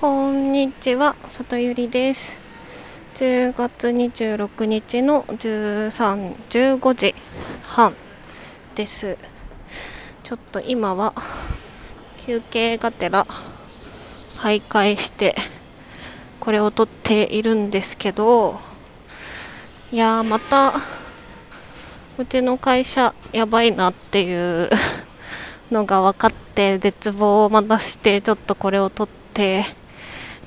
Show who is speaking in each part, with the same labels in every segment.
Speaker 1: こんにちは、里ゆりです。10月26日の13、15時半です。ちょっと今は休憩がてら徘徊してこれを撮っているんですけど、いやーまたうちの会社やばいなっていうのが分かって絶望をまだしてちょっとこれを撮って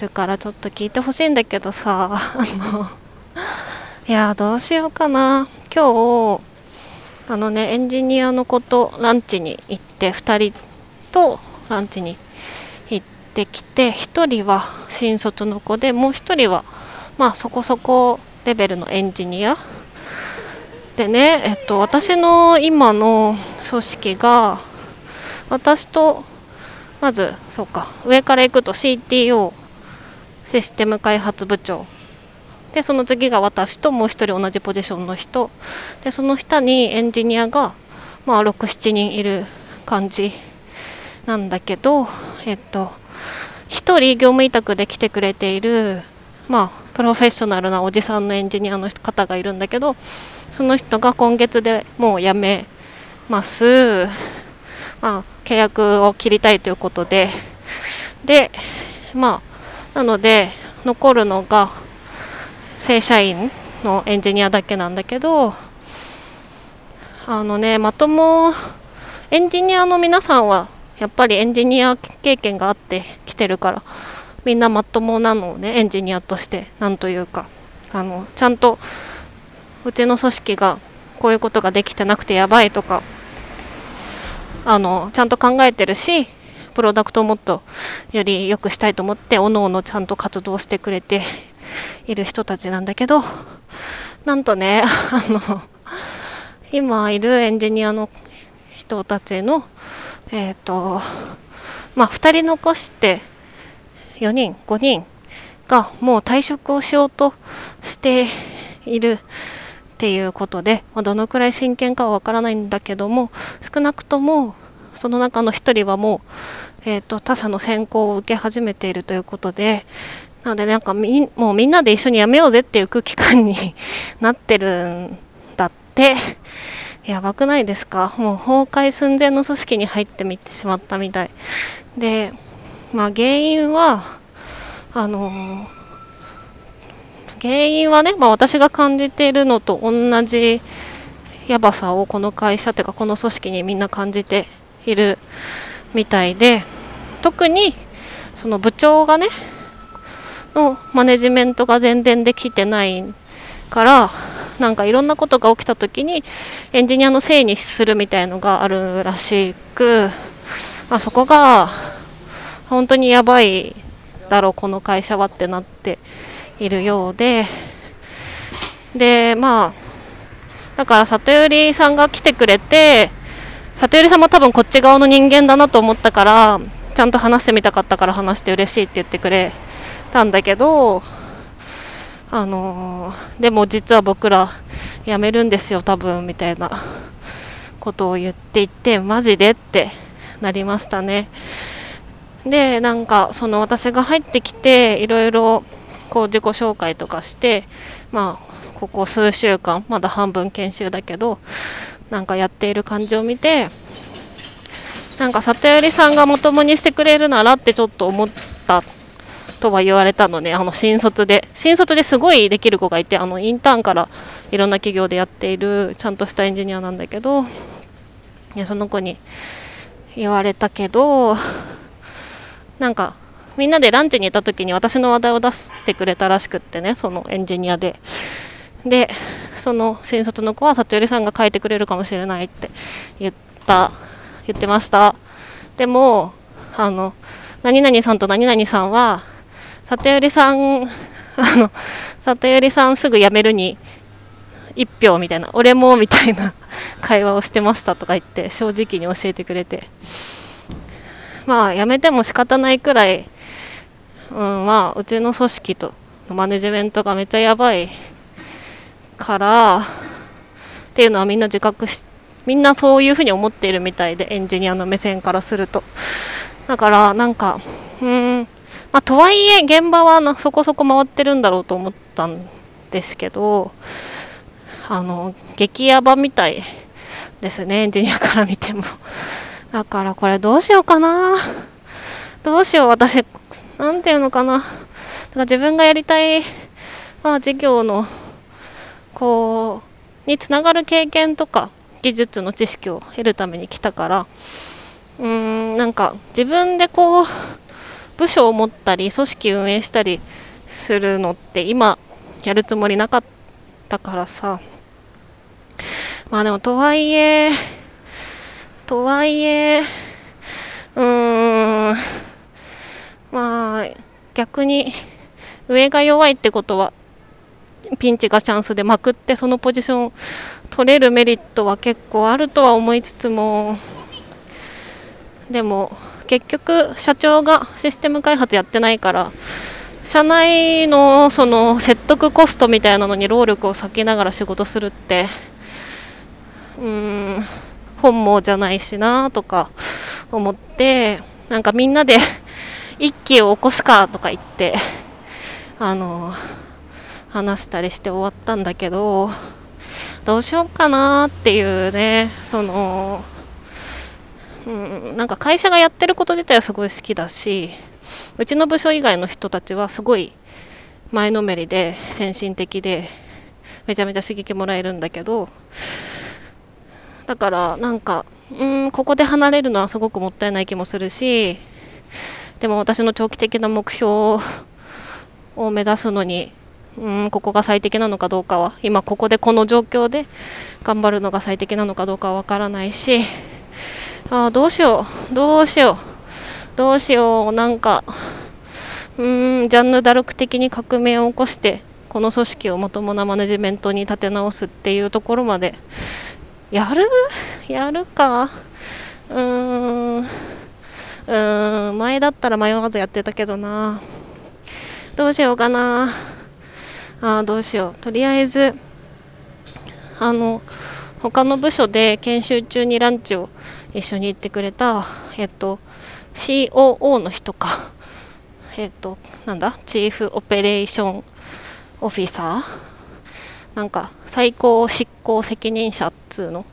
Speaker 1: るからちょっと聞いてほしいんだけどさあのいやどうしようかな。今日あのねエンジニアの子とランチに行って2人とランチに行ってきて1人は新卒の子でもう1人はまあそこそこレベルのエンジニア。でね、えっと、私の今の組織が私とまずそうか上から行くと CTO システム開発部長。でその次が私ともう一人同じポジションの人。でその下にエンジニアが、まあ、67人いる感じなんだけどえっと1人業務委託で来てくれているまあプロフェッショナルなおじさんのエンジニアの方がいるんだけどその人が今月でもう辞めます、まあ、契約を切りたいということで。でまあなので残るのが正社員のエンジニアだけなんだけどあのねまともエンジニアの皆さんはやっぱりエンジニア経験があって来てるからみんなまともなのをねエンジニアとしてなんというか。あのちゃんとうちの組織がこういうことができてなくてやばいとかあのちゃんと考えてるしプロダクトをもっとより良くしたいと思っておのおのちゃんと活動してくれている人たちなんだけどなんとね あの今いるエンジニアの人たちのえっ、とまあ2人残して4人5人がもう退職をしようとしているっていうことで、まあ、どのくらい真剣かはわからないんだけども少なくともその中の1人はもう、えーと、他社の選考を受け始めているということでなのでなんかみもうみんなで一緒に辞めようぜっていう空気感に なってるんだって。やばくないですか？もう崩壊寸前の組織に入ってみてしまったみたい。でまあ原因はあのー原因はね、まあ、私が感じているのと同じやばさをこの会社というかこの組織にみんな感じているみたいで特にその部長がねのマネジメントが全然できてないからなんかいろんなことが起きた時にエンジニアのせいにするみたいのがあるらしく、まあ、そこが本当にやばいだろうこの会社はってなっているようで。でまあだから里寄さんが来てくれて里寄さんも多分こっち側の人間だなと思ったからちゃんと話してみたかったから話して嬉しいって言ってくれたんだけどあのー、でも実は僕ら辞めるんですよ多分みたいなことを言っていてマジでってなりましたね。でなんかその私が入ってきていろいろこう自己紹介とかしてまあここ数週間まだ半分研修だけどなんかやっている感じを見てなんか里寄さんがまともにしてくれるならってちょっと思ったとは言われたのね。あの新卒で。新卒ですごいできる子がいてあのインターンからいろんな企業でやっているちゃんとしたエンジニアなんだけどいやその子に言われたけどなんかみんなでランチにいた時に私の話題を出してくれたらしくってねそのエンジニアで。でその新卒の子は里寄さんが書いてくれるかもしれないって言った言ってました。でもあの何々さんと何々さんは里寄さん あの里寄さんすぐ辞めるに1票みたいな俺もみたいな 会話をしてましたとか言って正直に教えてくれて。まあ辞めても仕方ないくらいうん、まあうちの組織とマネジメントがめっちゃやばい。からっていうのはみんな自覚しみんなそういうふうに思っているみたいでエンジニアの目線からすると。だからなんかうんまあ、とはいえ現場はそこそこ回ってるんだろうと思ったんですけどあの激ヤバみたいですねエンジニアから見ても。だからこれどうしようかな。どうしよう私。なんていうのかな。だから自分がやりたい、まあ、事業のこうにつながる経験とか技術の知識を得るために来たからうーんなんか自分でこう部署を持ったり組織運営したりするのって今やるつもりなかったからさ。まあでもとはいえとはいえうーんまあ逆に上が弱いってことはピンチがチャンスでまくってそのポジション取れるメリットは結構あるとは思いつつもでも結局社長がシステム開発やってないから社内のその説得コストみたいなのに労力を割きながら仕事するってうん本望じゃないしなとか思ってなんかみんなで 一気を起こすかとか言ってあの話したりして終わったんだけどどうしようかなっていうねそのうん、なんか会社がやってること自体はすごい好きだしうちの部署以外の人たちはすごい前のめりで先進的でめちゃめちゃ刺激もらえるんだけどだからなんかうんここで離れるのはすごくもったいない気もするしでも私の長期的な目標を目指すのにうんここが最適なのかどうかは今ここでこの状況で頑張るのが最適なのかどうかは分からないしあどうしよう、どうしよう、どうしよう、なんか、うーん、ジャンヌ・ダルク的に革命を起こして、この組織をまともなマネジメントに立て直すっていうところまで、やる？やるか？うーん、うーん、前だったら迷わずやってたけどな。どうしようかな。ああどうしよう。とりあえず、あの、他の部署で研修中にランチを一緒に行ってくれた、えっと、COO の人か、えっと、なんだ、チーフオペレーションオフィサーなんか最高執行責任者っつうの？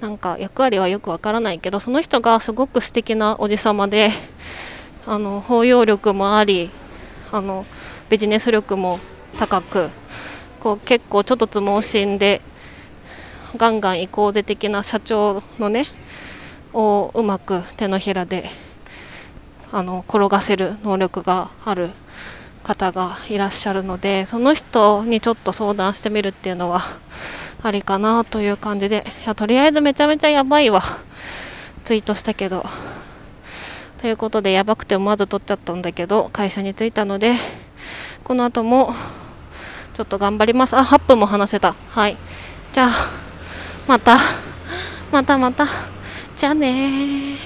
Speaker 1: なんか役割はよくわからないけどその人がすごく素敵なおじさまであの包容力もありあのビジネス力も高くこう結構ちょっとつ盲信でガンガン行こうぜ的な社長のねをうまく手のひらであの転がせる能力がある方がいらっしゃるのでその人にちょっと相談してみるっていうのはありかなという感じでいやとりあえずめちゃめちゃやばいわツイートしたけど。ということでやばくて思わず撮っちゃったんだけど会社に着いたのでこの後もちょっと頑張ります。あ8分も話せた。はい。じゃあまたまたまた。じゃあね